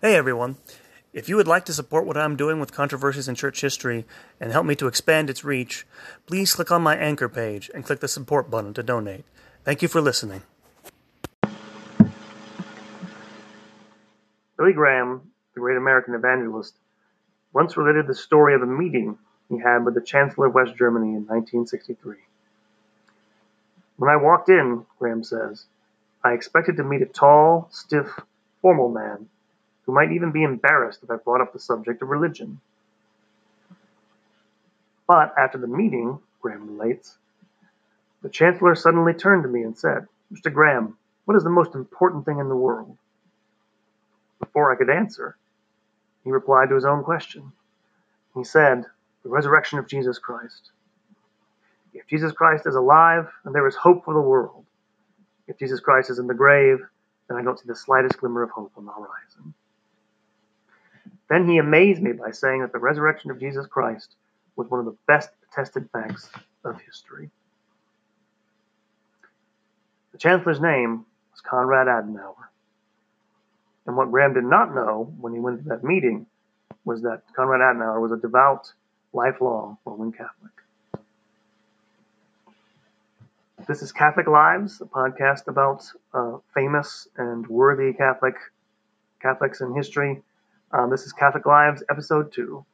Hey everyone. If you would like to support what I'm doing with controversies in church history and help me to expand its reach, please click on my anchor page and click the support button to donate. Thank you for listening. Billy Graham, the great American evangelist, once related the story of a meeting he had with the Chancellor of West Germany in 1963. When I walked in, Graham says, I expected to meet a tall, stiff, formal man who might even be embarrassed if I brought up the subject of religion. But after the meeting, Graham relates, the Chancellor suddenly turned to me and said, Mr. Graham, what is the most important thing in the world? Before I could answer, he replied to his own question. He said, The resurrection of Jesus Christ. If Jesus Christ is alive, then there is hope for the world. If Jesus Christ is in the grave, then I don't see the slightest glimmer of hope on the horizon. Then he amazed me by saying that the resurrection of Jesus Christ was one of the best attested facts of history. The Chancellor's name was Konrad Adenauer. And what Graham did not know when he went to that meeting was that Konrad Adenauer was a devout, lifelong Roman Catholic. This is Catholic Lives, a podcast about uh, famous and worthy Catholic Catholics in history um, this is Catholic Lives, Episode 2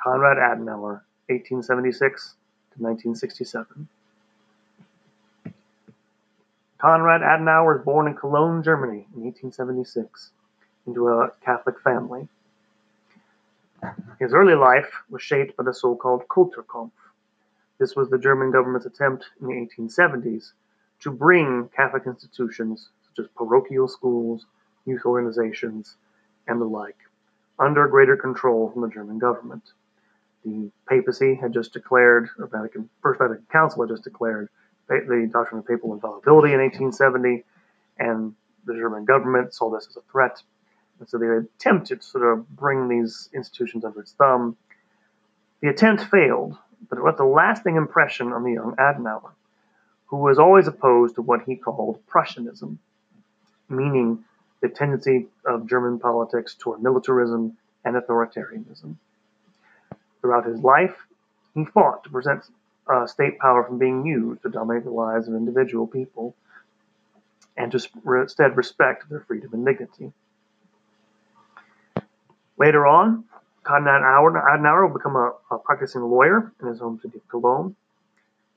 Konrad Adenauer, 1876 to 1967. Konrad Adenauer was born in Cologne, Germany in 1876 into a Catholic family. His early life was shaped by the so called Kulturkampf. This was the German government's attempt in the 1870s to bring Catholic institutions such as parochial schools, youth organizations, and the like under greater control from the German government. The papacy had just declared, or Vatican, First Vatican Council had just declared the doctrine of papal infallibility in 1870, and the German government saw this as a threat. And so they attempted to sort of bring these institutions under its thumb. The attempt failed, but it left a lasting impression on the young Adenauer, who was always opposed to what he called Prussianism, meaning the tendency of German politics toward militarism and authoritarianism. Throughout his life, he fought to prevent uh, state power from being used to dominate the lives of individual people and to instead respect their freedom and dignity. Later on, Konrad Adenauer will become a, a, practicing lawyer in his home city of Cologne.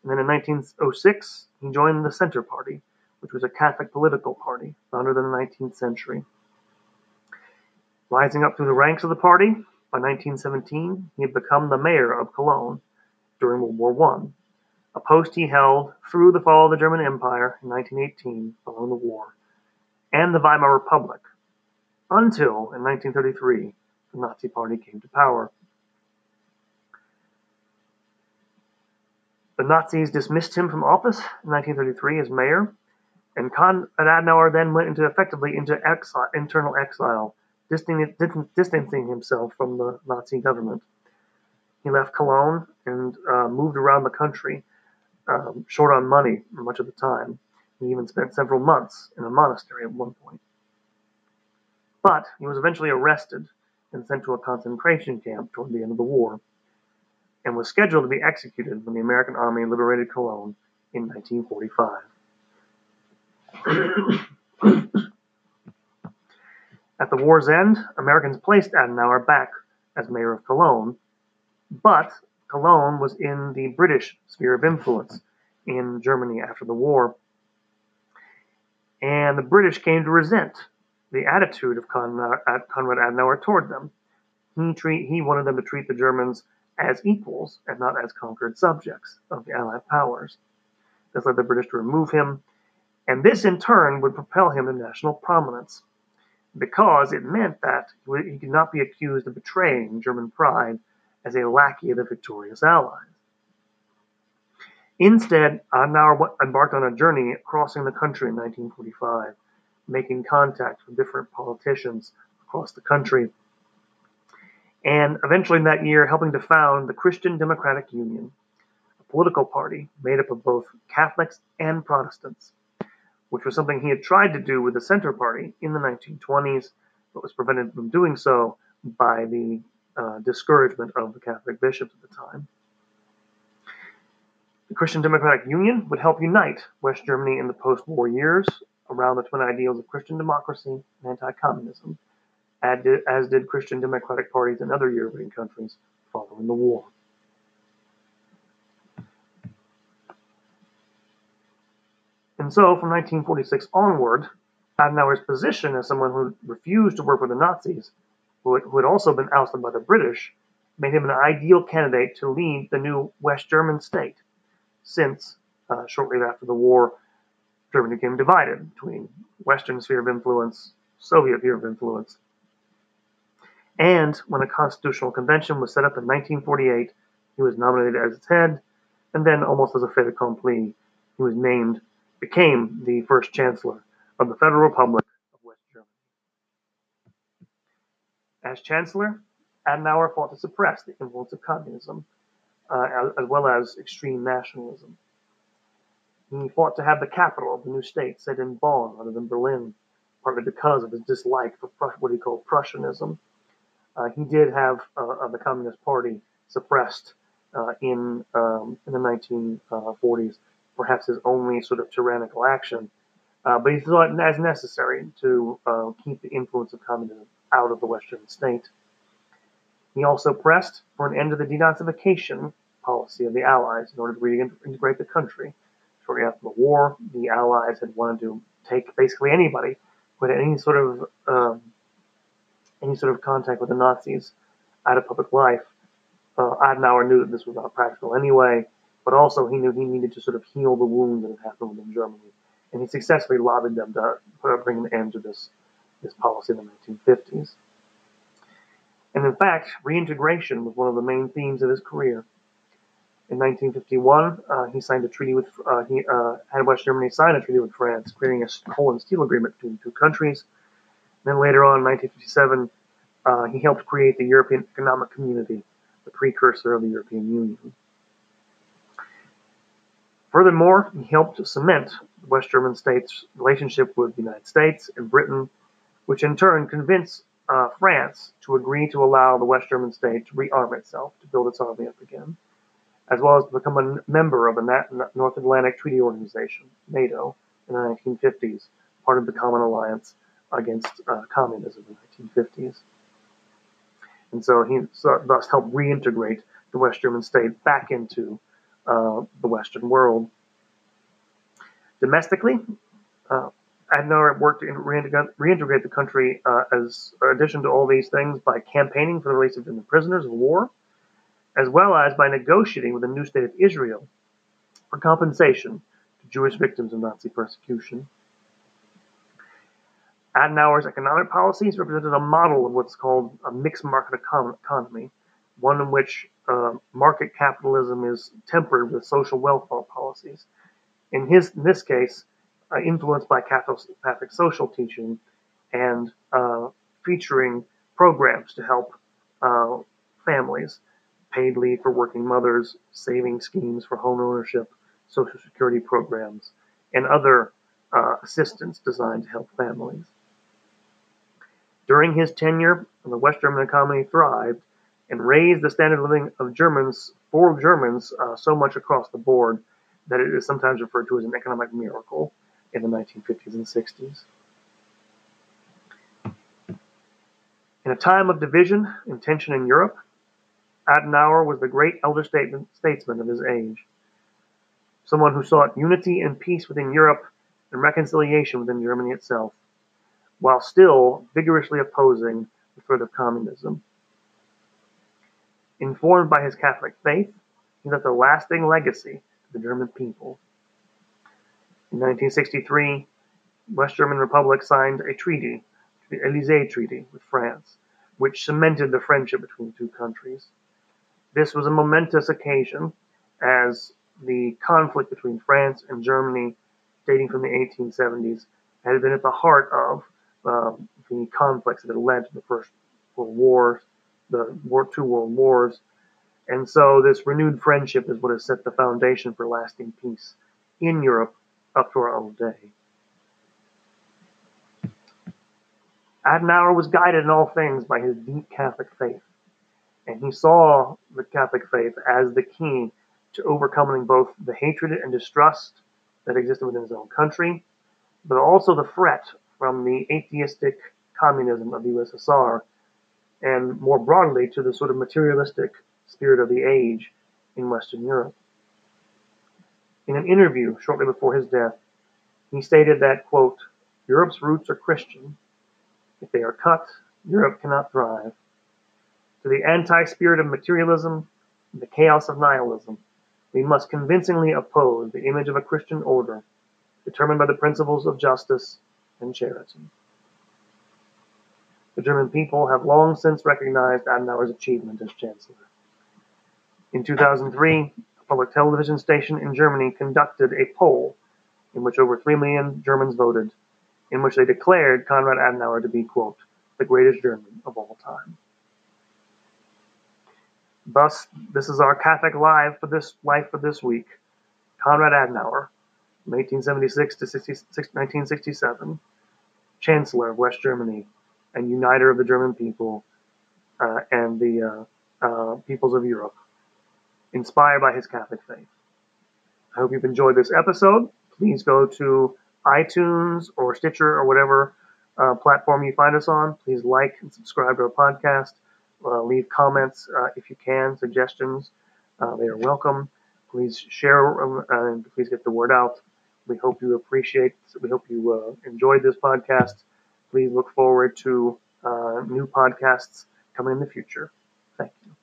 And then in 1906, he joined the Center Party, which was a Catholic political party founded in the 19th century. Rising up through the ranks of the party, by 1917 he had become the mayor of Cologne during World War I, a post he held through the fall of the German Empire in 1918 following the war, and the Weimar Republic, until in 1933 the Nazi Party came to power. The Nazis dismissed him from office in 1933 as mayor and Konrad Adenauer then went into effectively into exile, internal exile, distancing himself from the Nazi government. He left Cologne and uh, moved around the country, um, short on money much of the time. He even spent several months in a monastery at one point. But he was eventually arrested and sent to a concentration camp toward the end of the war, and was scheduled to be executed when the American army liberated Cologne in 1945. At the war's end, Americans placed Adenauer back as mayor of Cologne, but Cologne was in the British sphere of influence in Germany after the war, and the British came to resent the attitude of Konrad Adenauer toward them. He, treat, he wanted them to treat the Germans as equals and not as conquered subjects of the Allied powers. This led the British to remove him and this in turn would propel him to national prominence, because it meant that he could not be accused of betraying German pride as a lackey of the victorious Allies. Instead, Adenauer embarked on a journey crossing the country in 1945, making contact with different politicians across the country, and eventually in that year helping to found the Christian Democratic Union, a political party made up of both Catholics and Protestants which was something he had tried to do with the Center Party in the 1920s, but was prevented from doing so by the uh, discouragement of the Catholic bishops at the time. The Christian Democratic Union would help unite West Germany in the post war years around the twin ideals of Christian democracy and anti communism, as did Christian democratic parties in other European countries following the war. And so, from 1946 onward, Adenauer's position as someone who refused to work with the Nazis, who had, also been ousted by the British, made him an ideal candidate to lead the new West German state, since uh, shortly after the war, Germany became divided between Western sphere of influence, Soviet sphere of influence. And when a constitutional convention was set up in 1948, he was nominated as its head, and then, almost as a fait accompli, he was named, became the first chancellor of the Federal Republic of West Germany. As chancellor, Adenauer fought to suppress the influence of communism, uh, as well as extreme nationalism. He fought to have the capital of the new state set in Bonn rather than Berlin, partly because of his dislike for what he called Prussianism. Uh, he did have uh, the Communist Party suppressed uh, in um, in the 1940s, perhaps his only sort of tyrannical action. Uh, but he thought it as necessary to uh, keep the influence of communism out of the Western state. He also pressed for an end to the denazification policy of the Allies in order to reintegrate the country. Shortly after the war, the Allies had wanted to take basically anybody who had any sort of um, any sort of contact with the Nazis out of public life. Uh, Adenauer knew that this was not practical anyway, but also he knew he needed to sort of heal the wound that had happened within Germany and he successfully lobbied them to bring an end to this, this policy in the 1950s. And in fact, reintegration was one of the main themes of his career. In 1951, uh, he signed a treaty with uh, he uh, had West Germany sign a treaty with France, creating a coal and steel agreement between the two countries. And then later on, in 1957, uh, he helped create the European Economic Community, the precursor of the European Union. Furthermore, he helped cement the West German states' relationship with the United States and Britain, which in turn convinced uh, France to agree to allow the West German state to rearm itself, to build its army up again, as well as to become a member of the North Atlantic Treaty Organization, NATO, in the 1950s, part of the Common Alliance against uh, communism in the 1950s. And so he thus helped reintegrate the West German state back into uh, the Western world. Domestically, uh, Adenauer worked to reintegrate the country uh, as addition to all these things by campaigning for the release of the prisoners of war, as well as by negotiating with the new state of Israel for compensation to Jewish victims of Nazi persecution. Adenauer's economic policies represented a model of what's called a mixed market economy, one in which uh, market capitalism is tempered with social welfare policies. In his in this case, uh, influenced by Catholic social teaching and uh, featuring programs to help uh, families, paid leave for working mothers, saving schemes for home ownership, social security programs, and other uh, assistance designed to help families. During his tenure, the West German economy thrived and raised the standard of living of Germans for Germans uh, so much across the board that it is sometimes referred to as an economic miracle in the 1950s and 60s. In a time of division and tension in Europe, Adenauer was the great elder statesman of his age, someone who sought unity and peace within Europe and reconciliation within Germany itself, while still vigorously opposing the threat of communism. Informed by his Catholic faith, he left a lasting legacy to the German people. In 1963, West German Republic signed a treaty, the Elysee Treaty, with France, which cemented the friendship between the two countries. This was a momentous occasion as the conflict between France and Germany, dating from the 1870s, had been at the heart of um, the conflicts that had led to the First World War the war, two world wars. And so this renewed friendship is what has set the foundation for lasting peace in Europe up to our own day. Adenauer was guided in all things by his deep Catholic faith, and he saw the Catholic faith as the key to overcoming both the hatred and distrust that existed within his own country, but also the threat from the atheistic communism of the USSR, and more broadly to the sort of materialistic spirit of the age in Western Europe. In an interview shortly before his death, he stated that, quote, Europe's roots are Christian. If they are cut, Europe cannot thrive. To the anti spirit of materialism and the chaos of nihilism, we must convincingly oppose the image of a Christian order determined by the principles of justice and charity. The German people have long since recognized Adenauer's achievement as Chancellor. In 2003, a public television station in Germany conducted a poll in which over 3 million Germans voted, in which they declared Konrad Adenauer to be, quote, the greatest German of all time. Thus, this is our Catholic Live for this life for this week. Konrad Adenauer, from 1876 to 1967, Chancellor of West Germany and uniter of the German people uh, and the uh, uh, peoples of Europe, inspired by his Catholic faith. I hope you've enjoyed this episode. Please go to iTunes or Stitcher or whatever uh, platform you find us on. Please like and subscribe to our podcast. Uh, leave comments if you can, suggestions. They are welcome. Please share um, and please get the word out. We hope you appreciate, we hope you uh, enjoyed this podcast. Please look forward to uh, new podcasts coming in the future. Thank you.